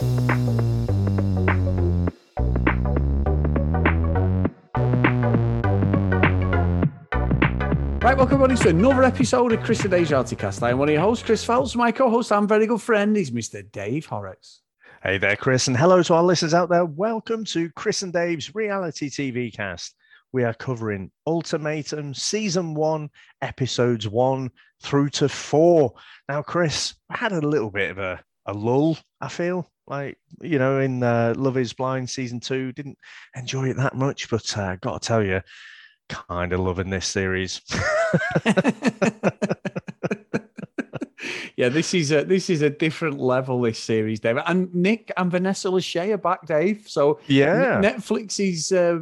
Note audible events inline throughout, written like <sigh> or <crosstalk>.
Right, welcome everybody to another episode of Chris and Dave's Reality Cast. I am one of your hosts, Chris Phelps. My co-host and very good friend is Mr. Dave Horrocks. Hey there, Chris, and hello to our listeners out there. Welcome to Chris and Dave's Reality TV Cast. We are covering Ultimatum Season 1, Episodes 1 through to 4. Now, Chris, I had a little bit of a, a lull, I feel like, you know, in uh, Love is Blind Season 2. Didn't enjoy it that much, but uh, got to tell you, kind of loving this series. <laughs> <laughs> <laughs> yeah, this is a this is a different level. This series, Dave, and Nick and Vanessa Lachey are back, Dave. So Yeah. Netflix's uh,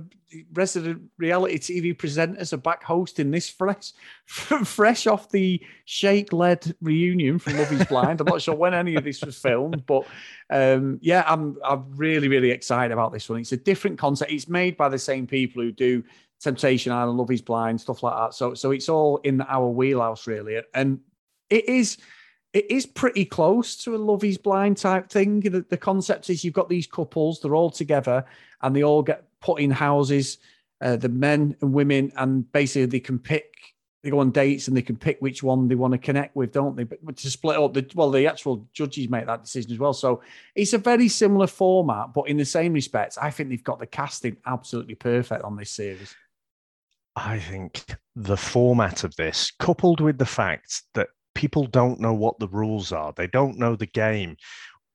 resident reality TV presenters are back hosting this fresh, <laughs> fresh off the Shake-led reunion from Love Is Blind. I'm not sure when any of this was filmed, but um, yeah, I'm I'm really really excited about this one. It's a different concept. It's made by the same people who do Temptation Island, Love Is Blind, stuff like that. So so it's all in our wheelhouse really, and it is it is pretty close to a Love Is Blind type thing. The, the concept is you've got these couples, they're all together, and they all get put in houses, uh, the men and women, and basically they can pick. They go on dates and they can pick which one they want to connect with, don't they? But to split up, the well, the actual judges make that decision as well. So it's a very similar format, but in the same respects, I think they've got the casting absolutely perfect on this series. I think the format of this, coupled with the fact that people don't know what the rules are, they don't know the game.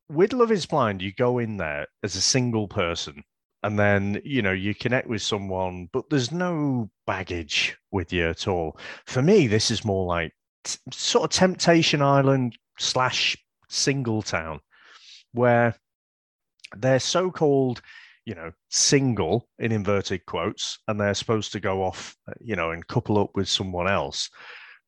With Love is Blind, you go in there as a single person and then, you know, you connect with someone, but there's no baggage with you at all. For me, this is more like t- sort of Temptation Island slash Singletown, where they're so called you know, single in inverted quotes, and they're supposed to go off, you know, and couple up with someone else.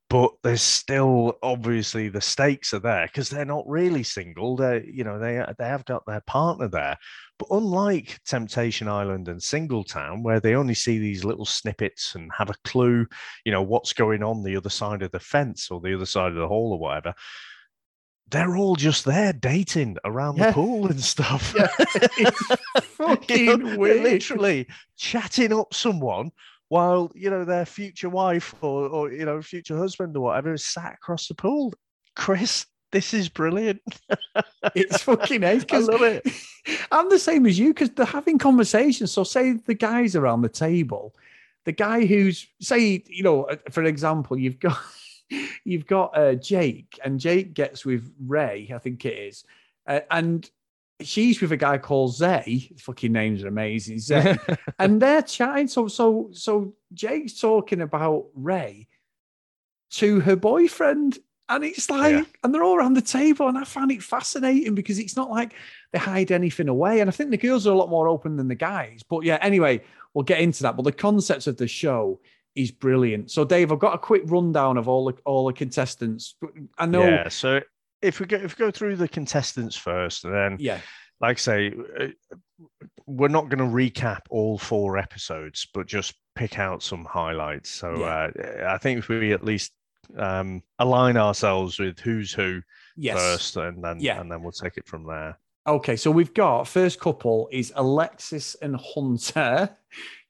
But there's still obviously the stakes are there because they're not really single. They, you know, they uh, they have got their partner there. But unlike Temptation Island and Singletown, where they only see these little snippets and have a clue, you know, what's going on the other side of the fence or the other side of the hall or whatever, they're all just there dating around Yeah. the pool and stuff. Yeah, it's <laughs> fucking You know, <laughs> weird. literally chatting up someone while you know their future wife or, or you know future husband or whatever is sat across the pool. Chris, this is brilliant. <laughs> It's fucking ace. I love it. <laughs> I'm the same as you because they're having conversations. So, say the guys around the table, the guy who's say, you know, uh, for example, you've got <laughs> you've got uh, Jake, and Jake gets with Ray, I think it is, uh, and she's with a guy called Zay. Fucking names are amazing, <laughs> Zay, and they're chatting. So, so, so Jake's talking about Ray to her boyfriend. And it's like, Yeah. and they're all around the table, and I find it fascinating because it's not like they hide anything away. And I think the girls are a lot more open than the guys. But yeah, anyway, we'll get into that. But the concepts of the show is brilliant. So, Dave, I've got a quick rundown of all the all the contestants. I know, Yeah. So if we go if we go through the contestants first, and then yeah, like I say, uh, we're not going to recap all four episodes, but just pick out some highlights. So Yeah. uh, I think if we at least um, align ourselves with who's who yes. first, and then Yeah. and then we'll take it from there. Okay, so we've got first couple is Alexis and Hunter.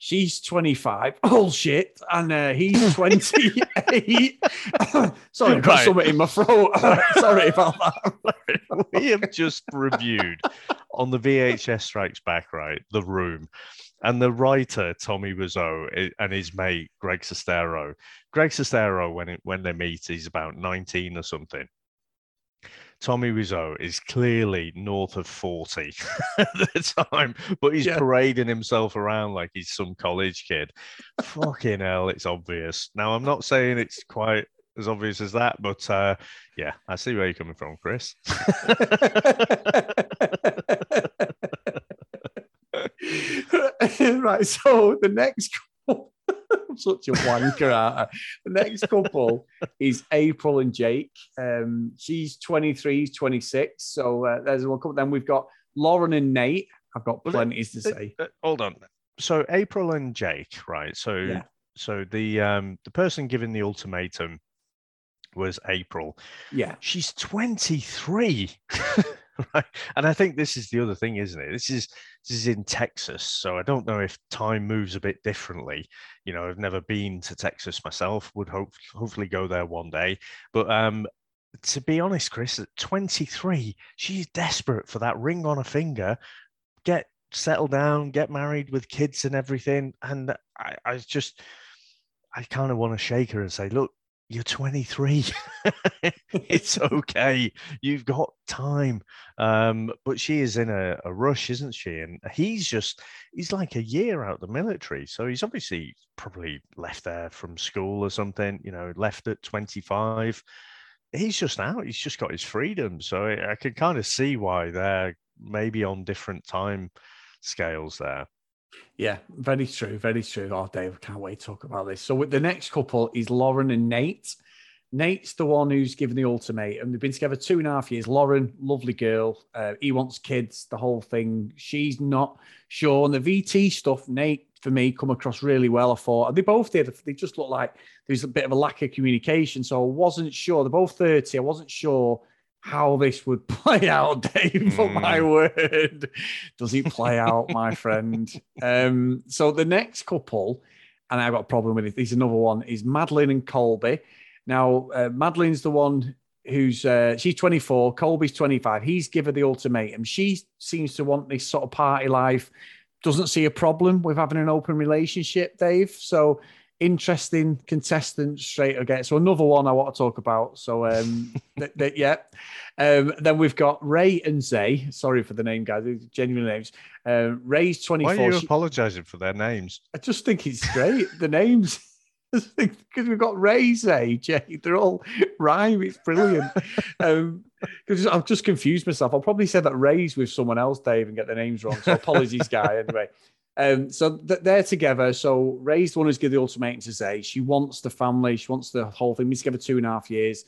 She's 25. Oh shit. And uh, he's <laughs> 28. <laughs> Sorry, I've got Right. something in my throat. <laughs> Sorry about that. we have just reviewed on the VHS Strikes Back, right? The Room. And the writer, Tommy Wiseau, and his mate, Greg Sestero. Greg Sestero, when, it, when they meet, he's about 19 or something. Tommy Wiseau is clearly north of 40 <laughs> at the time, but he's Yeah. parading himself around like he's some college kid. Fucking hell, it's obvious. Now, I'm not saying it's quite as obvious as that, but uh, yeah, I see where you're coming from, Chris. <laughs> right, so the next such a wanker, aren't I? The next couple <laughs> is April and Jake. Um, she's 23, he's 26. So uh, there's one couple. Then we've got Lauren and Nate. I've got plenty to say. Uh, hold on. So April and Jake, right? So Yeah. so the um the person giving the ultimatum was April. Yeah. She's 23. <laughs> <laughs> right? And I think this is the other thing, isn't it? This is this is in Texas, so I don't know if time moves a bit differently. You know, I've never been to Texas myself. Would hope hopefully go there one day. But um, to be honest, Chris, at 23, she's desperate for that ring on her finger. Get settle down, get married with kids and everything. And I, I just, I kind of want to shake her and say, look, you're 23. <laughs> it's okay. You've got time. Um, but she is in a, a, rush, isn't she? And he's just, he's like a year out the military. So he's obviously probably left there from school or something, you know, left at 25. He's just out. He's just got his freedom. So I, I can kind of see why they're maybe on different time scales there. Yeah, very true, very true. Oh, Dave, can't wait to talk about this. So with the next couple is Lauren and Nate. Nate's the one who's given the ultimatum. They've been together two and a half years. Lauren, lovely girl. Uh, he wants kids, the whole thing. She's not sure. And the VT stuff, Nate, for me, come across really well. I thought they both did. They just looked like there's a bit of a lack of communication. So I wasn't sure. They're both 30. I wasn't sure how this would <laughs> play out, Dave. For my hmm. word, does it play out, my <laughs> friend? Um, so the next couple, and I've got a problem with it. There's another one is Madeline and Colby. Now, uh, Madeline's the one who's uh, she's 24, Colby's 25. He's given the ultimatum. She seems to want this sort of party life. Doesn't see a problem with having an open relationship, Dave. So interesting contestant straight again. So another one I want to talk about. So um, <laughs> th- th- yeah. Um, then we've got Ray and Zay. Sorry for the name, guys. Genuine names. Uh, Ray's twenty four. Why are you she- apologising for their names? I just think it's great. the names. <laughs> Because we've got Ray, Zay, Jay, they're all rhyme. It's brilliant. <laughs> um, because I've just confused myself. I'll probably say that Ray's with someone else, Dave, and get the names wrong. So apologies, guy. Anyway, um, so th- they're together. So Ray's the one who's given the ultimatum to say she wants the family, she wants the whole thing. Been together two and a half years.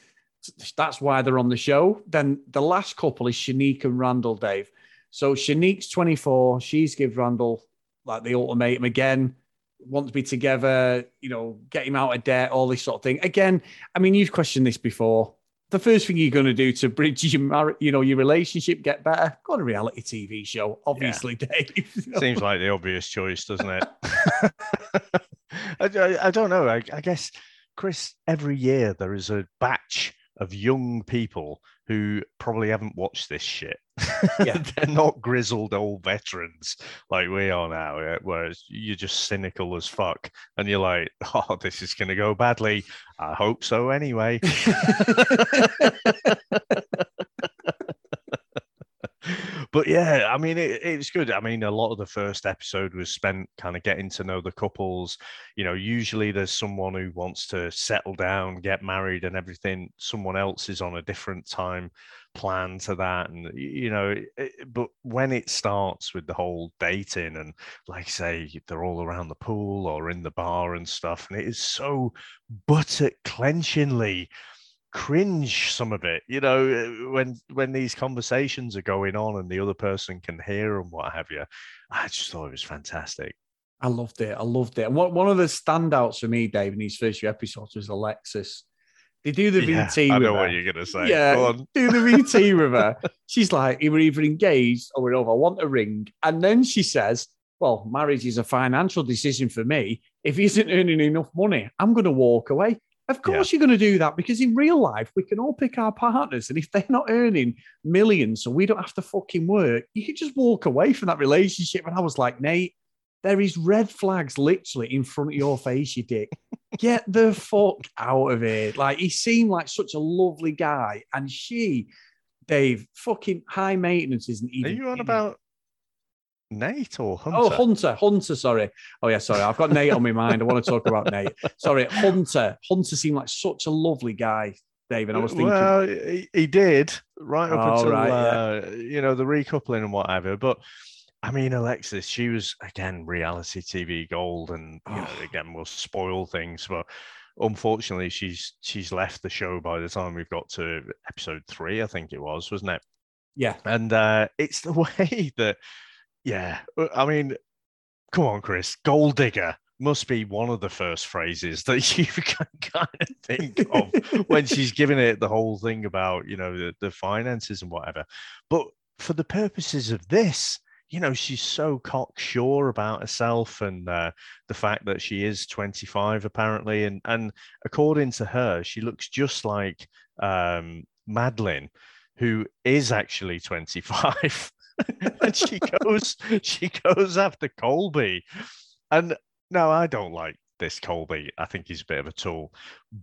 That's why they're on the show. Then the last couple is Shanique and Randall, Dave. So Shanique's 24. She's given Randall like the ultimatum again. Want to be together, you know, get him out of debt, all this sort of thing. Again, I mean, you've questioned this before the first thing you're going to do to bridge your mar- you know your relationship get better go on a reality tv show obviously yeah. dave. <laughs> Seems like the obvious choice doesn't it? <laughs> I, I, I, don't know. I, I guess chris every year there is a batch of young people who probably haven't watched this shit. <laughs> Yeah. They're not grizzled old veterans like we are now, whereas you're just cynical as fuck. And you're like, <laughs> oh, this is going to go badly. I hope so anyway. <laughs> but yeah, I mean, it, it's good. I mean, a lot of the first episode was spent kind of getting to know the couples. You know, usually there's someone who wants to settle down, get married, and everything. Someone else is on a different time plan to that. And, you know, it, but when it starts with the whole dating and, like, say, they're all around the pool or in the bar and stuff, and it is so butter clenchingly cringe some of it you know uh, when when these conversations are going on and the other person can hear and what have you i just thought it was fantastic i loved it i loved it what, one of the standouts for me dave in these first few episodes was alexis they do the yeah, VT. I know her. what you're gonna say. Yeah, do the VT with her. She's like, we're either engaged or we're over. I want a ring, and then she says, "Well, marriage is a financial decision for me. If he isn't earning enough money, I'm going to walk away." Of course, yeah. you're going to do that because in real life, we can all pick our partners. And if they're not earning millions, so we don't have to fucking work, you can just walk away from that relationship. And I was like, Nate, there is red flags literally in front of your face, you dick. Get the fuck out of it. Like, he seemed like such a lovely guy. And she, Dave, fucking high maintenance isn't even. Are you on about Nate or Hunter? Oh, Hunter. Hunter, sorry. Oh, yeah, sorry. I've got Nate on my mind. I want to talk about Nate. Sorry, Hunter. Hunter seemed like such a lovely guy, David. I was thinking. Well, he, he did right up oh, until, right, uh, yeah. you know, the recoupling and whatever. But I mean, Alexis, she was, again, reality TV gold. And, you know, again, we'll spoil things. But unfortunately, she's she's left the show by the time we've got to episode three, I think it was, wasn't it? Yeah. And uh, it's the <laughs> way that yeah, I mean, come on, Chris, gold digger must be one of the first phrases that you can kind of think of when <laughs> she's giving it the whole thing about you know the, the finances and whatever. But for the purposes of this, you know, she's so cocksure about herself and uh, the fact that she is 25 apparently, and and according to her, she looks just like um, Madeline, who is actually 25. <laughs> <laughs> and she goes, she goes after Colby, and no, I don't like this Colby. I think he's a bit of a tool,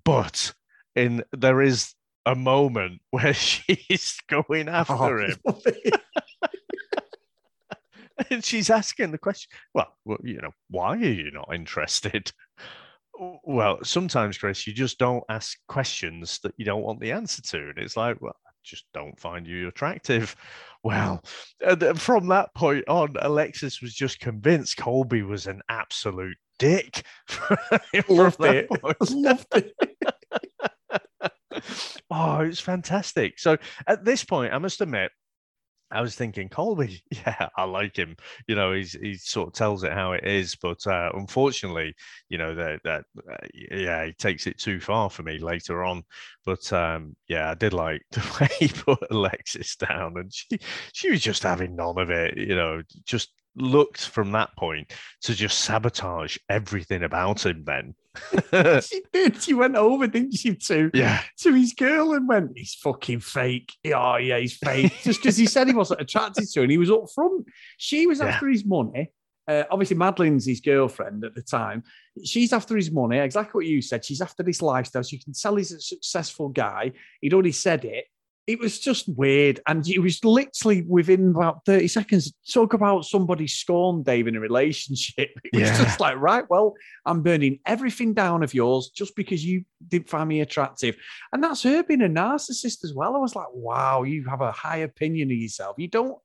but in there is a moment <laughs> where she's going after oh, him. <laughs> and she's asking the question, well, well, you know, why are you not interested? Well, sometimes, Chris, you just don't ask questions that you don't want the answer to. And it's like, well, I just don't find you attractive. Well, uh, from that point on, Alexis was just convinced Colby was an absolute dick. Loved it. Loved it. oh, it's fantastic. So at this point, I must admit, I was thinking Colby, <laughs> yeah, I like him. You know, he's he sort of tells it how it is, but uh, unfortunately, you know that that uh, yeah, he takes it too far for me later on. But um, yeah, I did like <laughs> the way he put Alexis down, and she she was just having none of it. You know, just looked from that point to just sabotage everything about him then. <laughs> she did. She went over, didn't she, to, yeah. to his girl and went, he's fucking fake. Oh, yeah, he's fake. Just because he said he wasn't attracted to her and he was up front. She was after yeah. his money. Uh, obviously, Madeline's his girlfriend at the time. She's after his money, exactly what you said. She's after this lifestyle. You can tell he's a successful guy. He'd already said it it was just weird. And it was literally within about 30 seconds, talk about somebody scorned Dave in a relationship. <laughs> It was yeah. just like, right, well, I'm burning everything down of yours just because you didn't find me attractive. And that's her being a narcissist as well. I was like, wow, you have a high opinion of yourself. You don't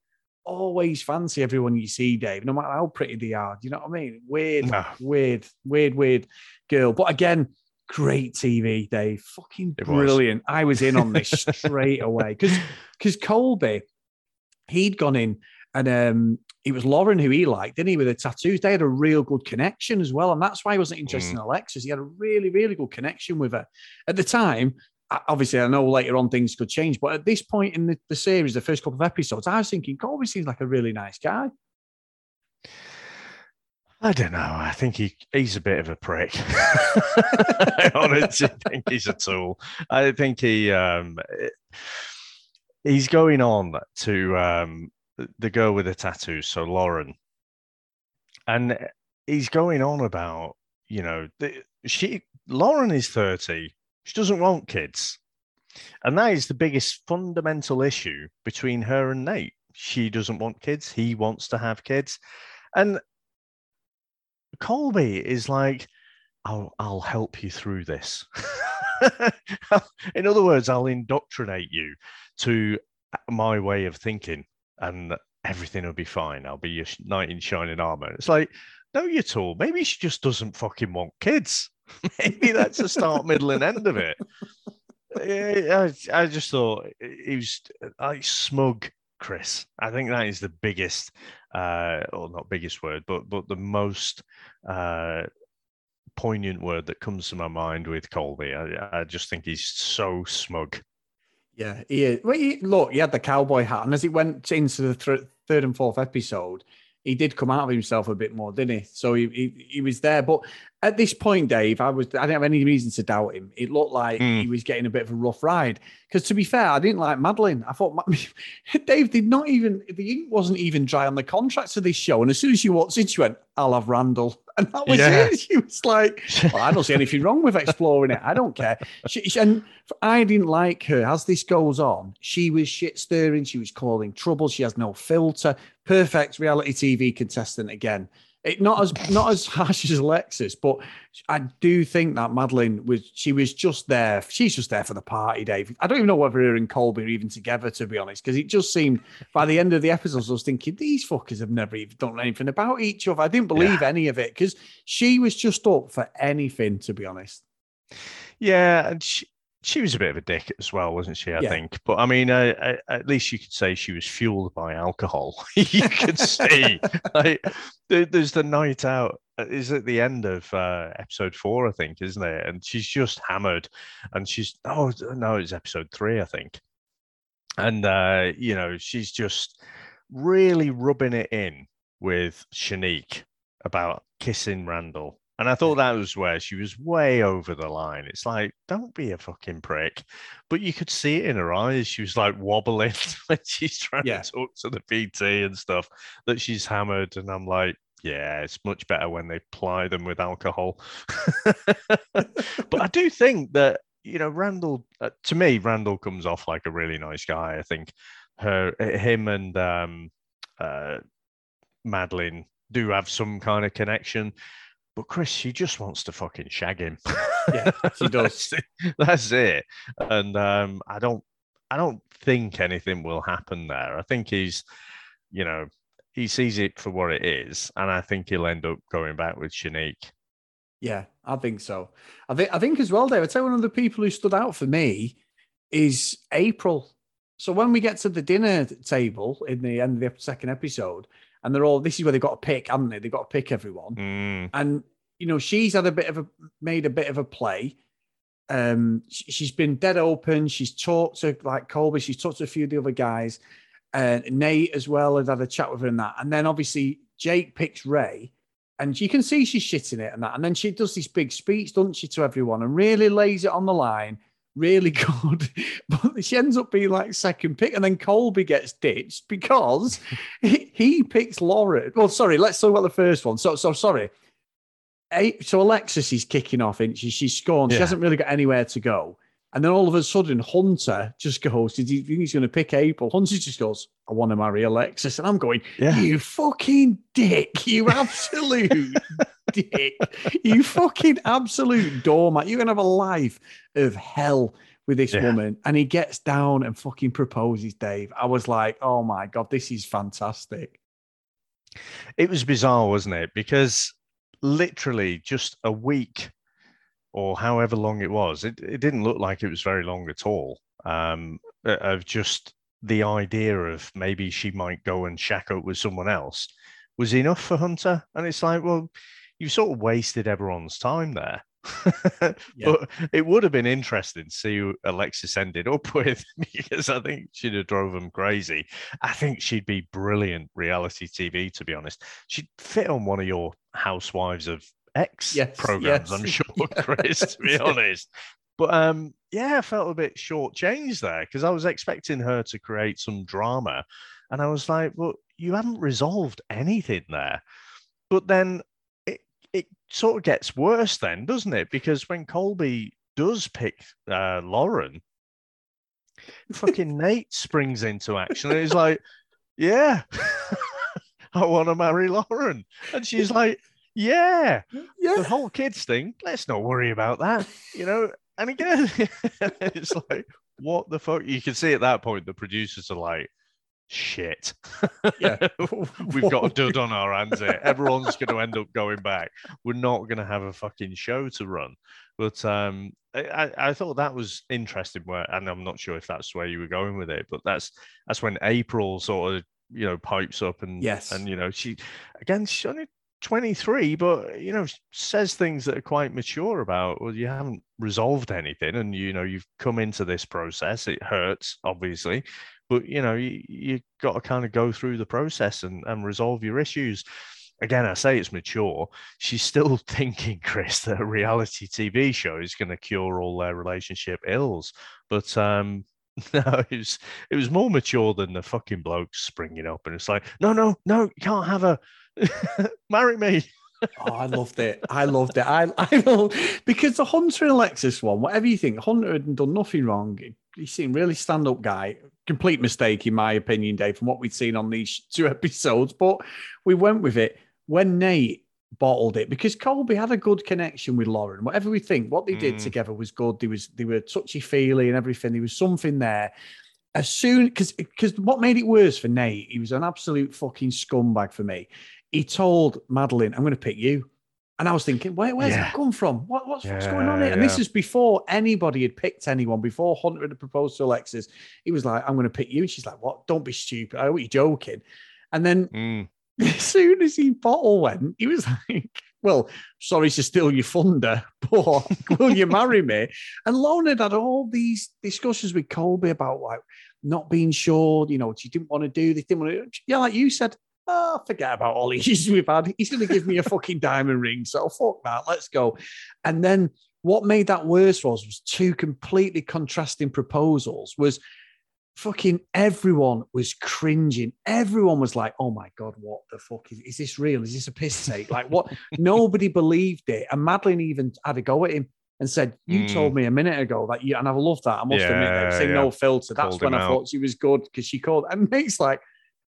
always fancy everyone you see, Dave, no matter how pretty they are. Do you know what I mean? Weird, no. weird, weird, weird girl. But again, great TV, Dave. Fucking it brilliant. Was. I was in on this <laughs> straight away because because Colby, he'd gone in and um, it was Lauren who he liked, didn't he, with the tattoos? They had a real good connection as well. And that's why he wasn't interested mm. in Alexis. He had a really, really good connection with her. At the time, obviously, I know later on things could change, but at this point in the, the series, the first couple of episodes, I was thinking Colby seems like a really nice guy. I don't know. I think he he's a bit of a prick. <laughs> I honestly think he's a tool. I think he um, he's going on to um, the girl with the tattoos, so Lauren, and he's going on about you know the, she Lauren is thirty. She doesn't want kids, and that is the biggest fundamental issue between her and Nate. She doesn't want kids. He wants to have kids, and Colby is like, I'll, I'll help you through this. <laughs> in other words, I'll indoctrinate you to uh, my way of thinking and everything will be fine. I'll be your knight in shining armor. It's like, no, you're tall. Maybe she just doesn't fucking want kids. <laughs> Maybe that's the start, middle, and end of it. Eh, I, I just thought eh, he was like smug Chris. I think that is the biggest, uh, or not biggest word, but but the most uh, poignant word that comes to my mind with Colby. I, I just think he's so smug. Yeah, he is. Well, he, look, he had the cowboy hat, and as he went into the th- third and fourth episode, he did come out of himself a bit more, didn't he? So he, he, he was there. But at this point, Dave, I was I didn't have any reason to doubt him. It looked like mm. he was getting a bit of a rough ride. Because to be fair, I didn't like Madeline. I thought <laughs> Dave did not even the ink wasn't even dry on the contracts of this show. And as soon as you walked in, she went, "I'll have Randall." <laughs> And that was yeah. it. <laughs> She was like, well, I don't see anything wrong with exploring it. I don't care. She, she, and I didn't like her. As this goes on, she was shit stirring. She was calling trouble. She has no filter. Perfect reality TV contestant again. It, not as not as <laughs> harsh as Alexis, but I do think that Madeline was she was just there. She's just there for the party, Dave. I don't even know whether her and Colby are even together, to be honest, because it just seemed by the end of the episodes, I was thinking these fuckers have never even done anything about each other. I didn't believe yeah. any of it because she was just up for anything, to be honest. Yeah, and she, she was a bit of a dick as well, wasn't she? I yeah. think, but I mean, at least you could say she was fueled by alcohol. <laughs> you could see, <laughs> like, there's the night out uh, is at the end of uh, episode four, I think, isn't it? And she's just hammered, and she's oh no, it's episode three, I think. and uh, you know she's just really rubbing it in with Shanique about kissing Randall. And I thought that was where she was way over the line. It's like, don't be a fucking prick. But you could see it in her eyes. She was like wobbling <laughs> when she's trying Yeah. to talk to the PT and stuff that she's hammered. And I'm like, yeah, it's much better when they ply them with alcohol. <laughs> but I do think that, you know, Randall, uh, to me, Randall comes off like a really nice guy. I think her, him and um, uh, Madeline do have some kind of connection. But Chris, she just wants to fucking shag him. <laughs> Yeah, she <laughs> does. that's, it. And um, I don't, I don't think anything will happen there. I think he's, you know, he sees it for what it is, and I think he'll end up going back with Shanique. Yeah, I think so. I think I think as well, Dave. I'd say one of the people who stood out for me is April. So when we get to the dinner table in the end of the second episode, and they're all this is where they've got to pick, haven't they? They've got to pick everyone. Mm, and you know she's had a bit of a made a bit of a play. Um she's been dead open. She's talked to like colby. She's talked to a few of the other guys. And nate as well has had a chat with her and that. And then obviously jake picks ray and you can see she's shitting it and that. And then she does this big speech doesn't she to everyone and really lays it on the line really <laughs> good but she ends up being like second pick and then colby gets ditched because he, he picks lauren well sorry let's talk about the first one so so sorry eight, so Alexis is kicking off, and she, she's scorned. She hasn't really got anywhere to go. And then all of a sudden, Hunter just goes, Did you think he's going to pick April? Hunter just goes, I want to marry Alexis. And I'm going, yeah, You fucking dick. You absolute <laughs> dick. You fucking absolute doormat. You're going to have a life of hell with this Yeah. woman. And he gets down and fucking proposes, Dave. I was like, Oh my God, this is fantastic. it was bizarre, wasn't it? Because literally just a week or however long it was, it, it didn't look like it was very long at all. Um, of just the idea of maybe she might go and shack up with someone else was enough for Hunter. And it's like, well, you've sort of wasted everyone's time there. <laughs> Yeah. But it would have been interesting to see who Alexis ended up <laughs> with because I think she'd have drove them crazy. I think she'd be brilliant reality TV, to be honest. She'd fit on one of your Housewives of X Yes, programs, yes, I'm <laughs> sure. Chris, to be honest. But um, yeah, I felt a bit shortchanged there because I was expecting her to create some drama. And I was like, well, you haven't resolved anything there. But then it, it sort of gets worse, then, doesn't it? Because when Colby does pick uh, Lauren, fucking <laughs> Nate springs into action and he's like, yeah, <laughs> I want to marry Lauren. And she's like, yeah, yeah. the whole kids thing, let's not worry about that, you know. And again, <laughs> it's like, what the fuck? You can see at that point the producers are like, shit. Yeah. <laughs> We've got a dud on our hands here. Everyone's going to end up going back. We're not going to have a fucking show to run. But um, I, I- thought that was interesting. Where, and I'm not sure if that's where you were going with it, but that's that's when April sort of you know pipes up and Yes. and you know she again she's only 23, but you know says things that are quite mature about well you haven't resolved anything and you know you've come into this process. It hurts obviously, but you know you you got to kind of go through the process and and resolve your issues again i say it's mature she's still <laughs> thinking chris that a reality tv show is going to cure all their relationship ills but um <laughs> no it was it was more mature than the fucking blokes springing up and it's like no no no you can't have her <laughs> marry me Oh, I loved it. I loved it. I, I love, because the Hunter and Alexis one, whatever you think, Hunter had done nothing wrong. He seemed really stand up guy. Complete mistake, in my opinion, Dave, from what we'd seen on these <laughs> two episodes. But we went with it when Nate bottled it because Colby had a good connection with Lauren. Whatever we think, what they did Mm. together was good. They was they were touchy feely and everything. There was something there. As soon because because what made it worse for Nate, he was an absolute fucking scumbag for me he told Madeline, I'm going to pick you. And I was thinking, where, where's Yeah. that come from? What, what's, what's going on here? Yeah, And this is before anybody had picked anyone, before Hunter had proposed to Alexis. He was like, I'm going to pick you. And she's like, what? Don't be stupid. I know you're joking. And then Mm, <laughs> as soon as he bottle went, he was like, well, sorry to steal your thunder, but <laughs> will you marry me? And had had all these discussions with Colby about like not being sure, you know, she didn't want to do this, didn't want to. Yeah, like you said, oh, forget about all the issues we've had. He's going to give me a fucking diamond ring. So fuck that. Let's go. And then what made that worse was, was two completely contrasting proposals was fucking everyone was cringing. Everyone was like, oh my God, what the fuck is, is this real? Is this a piss take? Like what? <laughs> Nobody believed it. And Madeline even had a go at him and said, you mm. told me a minute ago that you, and I love that. I must yeah, admit, saying yeah. no filter. That's Called when I out. thought she was good because she called, and Nate's like,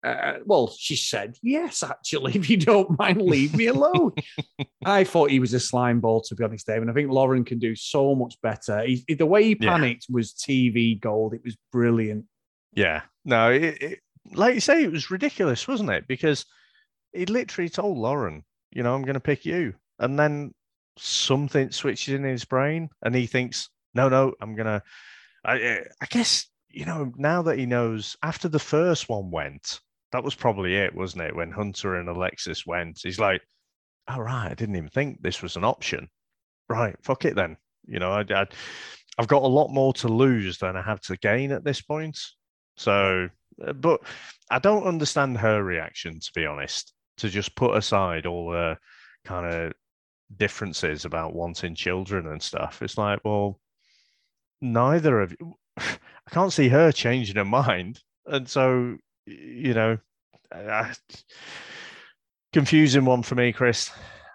uh, well, she said, yes, actually, <laughs> if you don't mind, leave me alone. <laughs> I thought he was a slime ball, to be honest, Dave. And I think Lauren can do so much better. He, the way he panicked yeah. was TV gold. It was brilliant. Yeah. No, it, it, like you say, it was ridiculous, wasn't it? Because he literally told Lauren, you know, I'm going to pick you. And then something switches in his brain and he thinks, no, no, I'm going to. I, I guess, you know, now that he knows after the first one went, that was probably it, wasn't it? When Hunter and Alexis went, he's like, "All oh, right, I didn't even think this was an option." Right, fuck it then. You know, I, I, I've got a lot more to lose than I have to gain at this point. So, uh, but I don't understand her reaction, to be honest. To just put aside all the kind of differences about wanting children and stuff. It's like, well, neither of you. <sighs> I can't see her changing her mind, and so you know, uh, confusing one for me, Chris.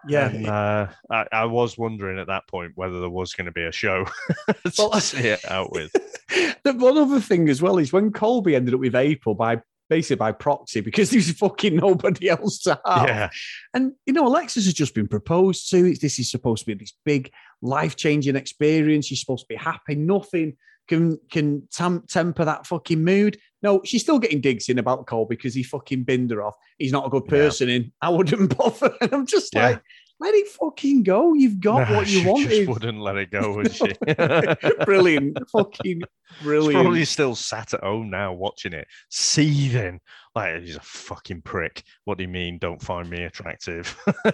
Yeah, and, uh, I, I, was wondering at that point whether there was going to be a show <laughs> to well, see it out with. <laughs> the one other thing as well is when Colby ended up with April by basically by proxy because there's fucking nobody else to have. Yeah. And you know, Alexis has just been proposed to. This is supposed to be this big life changing experience. She's supposed to be happy. Nothing can can tam- temper that fucking mood. No, she's still getting digs in about Cole because he fucking binned her off. He's not a good person yeah. in. I wouldn't <laughs> bother. And I'm just yeah. like, let it fucking go. You've got no, what you wanted. Just wouldn't let it go, would she? <laughs> brilliant, fucking brilliant. She's probably still sat at home now watching it, seething. Like he's a fucking prick. What do you mean? Don't find me attractive? <laughs>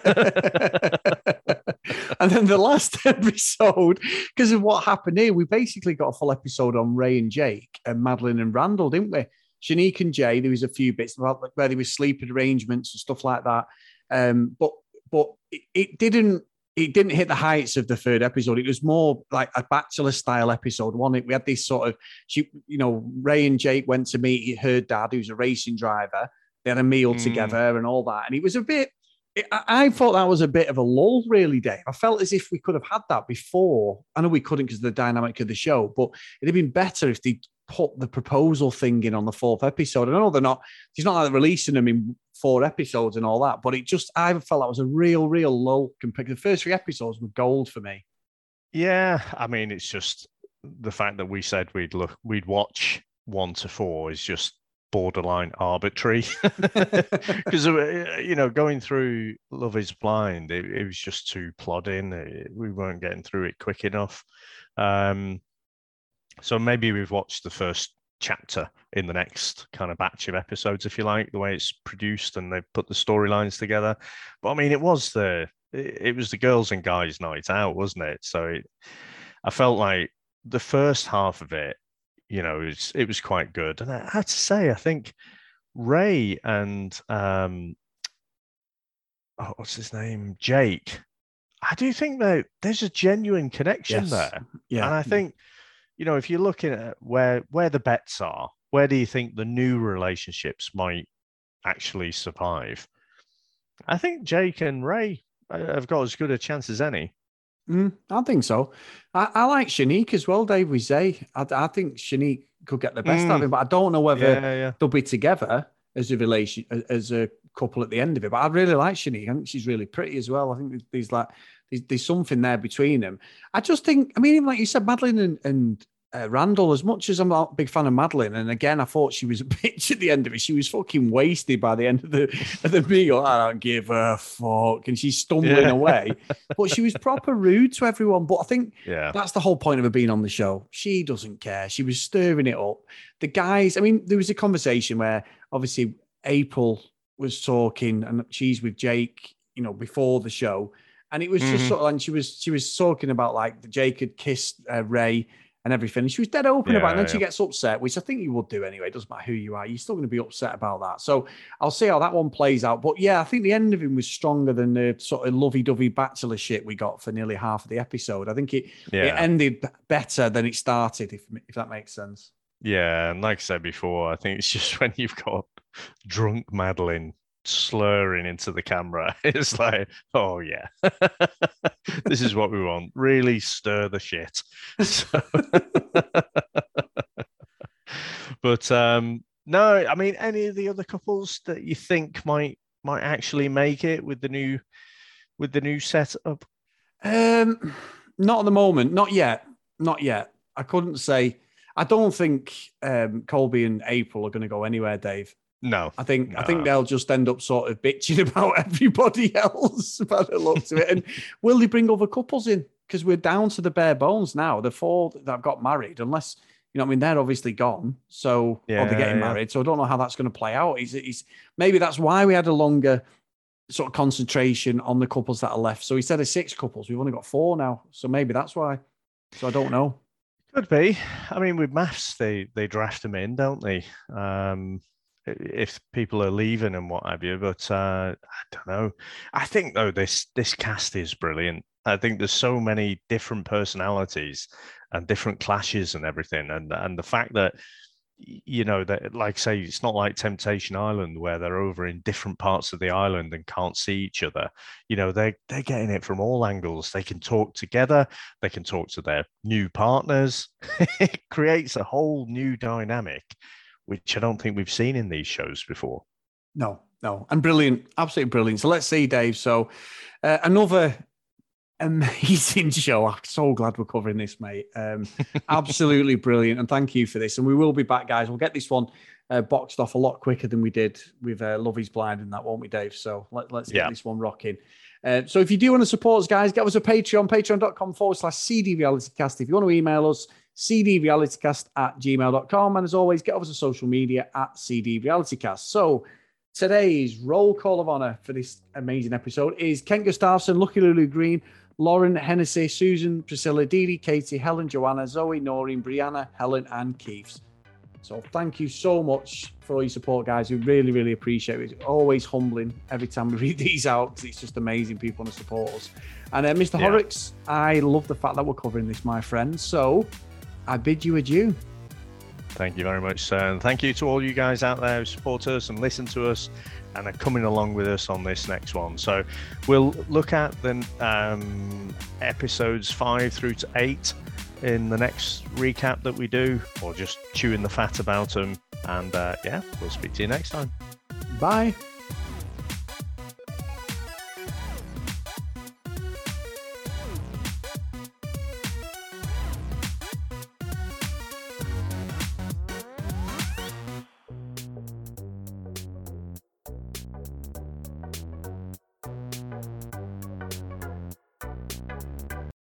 and then the last <laughs> episode, because of what happened here, we basically got a full episode on Ray and Jake and Madeline and Randall, didn't we? Shanique and Jay, there was a few bits about where there was sleeping arrangements and stuff like that. Um, but but it, it didn't it didn't hit the heights of the third episode. It was more like a bachelor style episode. One, we had this sort of, she, you know, Ray and Jake went to meet her dad, who's a racing driver. They had a meal mm. together and all that. And it was a bit, I thought that was a bit of a lull, really, Dave. I felt as if we could have had that before. I know we couldn't because of the dynamic of the show, but it'd have been better if they put the proposal thing in on the fourth episode. I know they're not, he's not like releasing them in four episodes and all that, but it just, I felt that was a real, real lull compared the first three episodes were gold for me. Yeah. I mean, it's just the fact that we said we'd look, we'd watch one to four is just borderline arbitrary <laughs> <laughs> because uh, you know going through love is blind it, it was just too plodding it, we weren't getting through it quick enough um so maybe we've watched the first chapter in the next kind of batch of episodes if you like the way it's produced and they've put the storylines together but i mean it was the it was the girls and guys night out wasn't it so it, i felt like the first half of it you know, it was, it was quite good. And I had to say, I think Ray and um, oh, what's his name, Jake. I do think that there's a genuine connection yes. there. Yeah, and I think you know if you're looking at where where the bets are, where do you think the new relationships might actually survive? I think Jake and Ray uh, have got as good a chance as any. Mm, I think so. I, I, like Shanique as well, Dave. We say I, I think Shanique could get the best mm. of him, but I don't know whether yeah, yeah. they'll be together as a relation as a couple at the end of it. But I really like Shanique. I think she's really pretty as well. I think there's like there's, there's something there between them. I just think. I mean, even like you said, Madeline and, and uh, Randall, as much as I'm not a big fan of Madeline, and again, I thought she was a <laughs> bitch at the end of it. She was fucking wasted by the end of the of the meal. I don't give a fuck, and she's stumbling yeah. away. But she was <laughs> proper rude to everyone. But I think yeah. that's the whole point of her being on the show. She doesn't care. She was stirring it up. The guys, I mean, there was a conversation where obviously April was talking, and she's with Jake, you know, before the show, and it was just Mhm. sort of, and she was she was talking about like Jake had kissed uh, Ray and everything. And she was dead open about it. And then Yeah, she gets upset, which I think you would do anyway. It doesn't matter who you are. You're still going to be upset about that. So I'll see how that one plays out. But yeah, I think the end of him was stronger than the sort of lovey-dovey bachelor shit we got for nearly half of the episode. I think it, it ended better than it started, if if that makes sense. yeah, and like I said before, I think it's <laughs> just when you've got drunk Madeline slurring into the camera, <laughs> it's like, oh yeah, <laughs> this is what we want. Really stir the shit. <laughs> So- but um, no, I mean, any of the other couples that you think might might actually make it with the new with the new setup? Um, not at the moment. Not yet. Not yet. I couldn't say. I don't think um, Colby and April are going to go anywhere, Dave. No, I think I think they'll just end up sort of bitching <laughs> about everybody else by the looks of it. And will they bring other couples in? Because we're down to the bare bones now. The four that have got married, unless you know, I mean, they're obviously gone. So or they're getting yeah. married. So I don't know how that's going to play out. Is it's maybe that's why we had a longer sort of concentration on the couples that are left. So instead of six couples, we've only got four now. So maybe that's why. So I don't know. Could be. I mean, with maths, they they draft them in, don't they? Um, if people are leaving and what have you. But uh, I don't know. I think though this this cast is brilliant. I think there's so many different personalities and different clashes and everything, and and the fact that you know that like say it's not like Temptation Island where they're over in different parts of the island and can't see each other. You know they they're getting it from all angles. They can talk together they can talk to their new partners. <laughs> it creates a whole new dynamic, which I don't think we've seen in these shows before. No, no, and brilliant, absolutely brilliant. So let's see, Dave. So uh, another amazing <laughs> show. I'm so glad we're covering this, mate. Um, <laughs> absolutely brilliant, and thank you for this. And we will be back, guys. We'll get this one uh, boxed off a lot quicker than we did with uh, Love Is Blind and that, won't we, Dave? So let, let's get Yeah. this one rocking. Uh, so if you do want to support us, guys, get us a Patreon, patreon.com forward slash CD Realitycast. If you want to email us, cdrealitycast at gmail.com. And as always, get over to social media at CD Realitycast. So today's roll call of honor for this amazing episode is Kent Gustafson, Lucky Lulu Green, Lauren Hennessy, Susan, Priscilla, Dee Dee, Katie, Helen, Joanna, Zoe, Noreen, Brianna, Helen, and Keeves. So thank you so much for all your support, guys. We really, really appreciate it. It's always humbling every time we <laughs> read these out because it's just amazing people want to support us. And uh, Mr. Yeah. Horrocks, I love the fact that we're covering this, my friend. So I bid you adieu. Thank you very much, sir. And thank you to all you guys out there who support us and listen to us and are coming along with us on this next one. So we'll look at the um, episodes five through to eight in the next recap that we do, or just chewing the fat about them. And uh, yeah, we'll speak to you next time. Bye.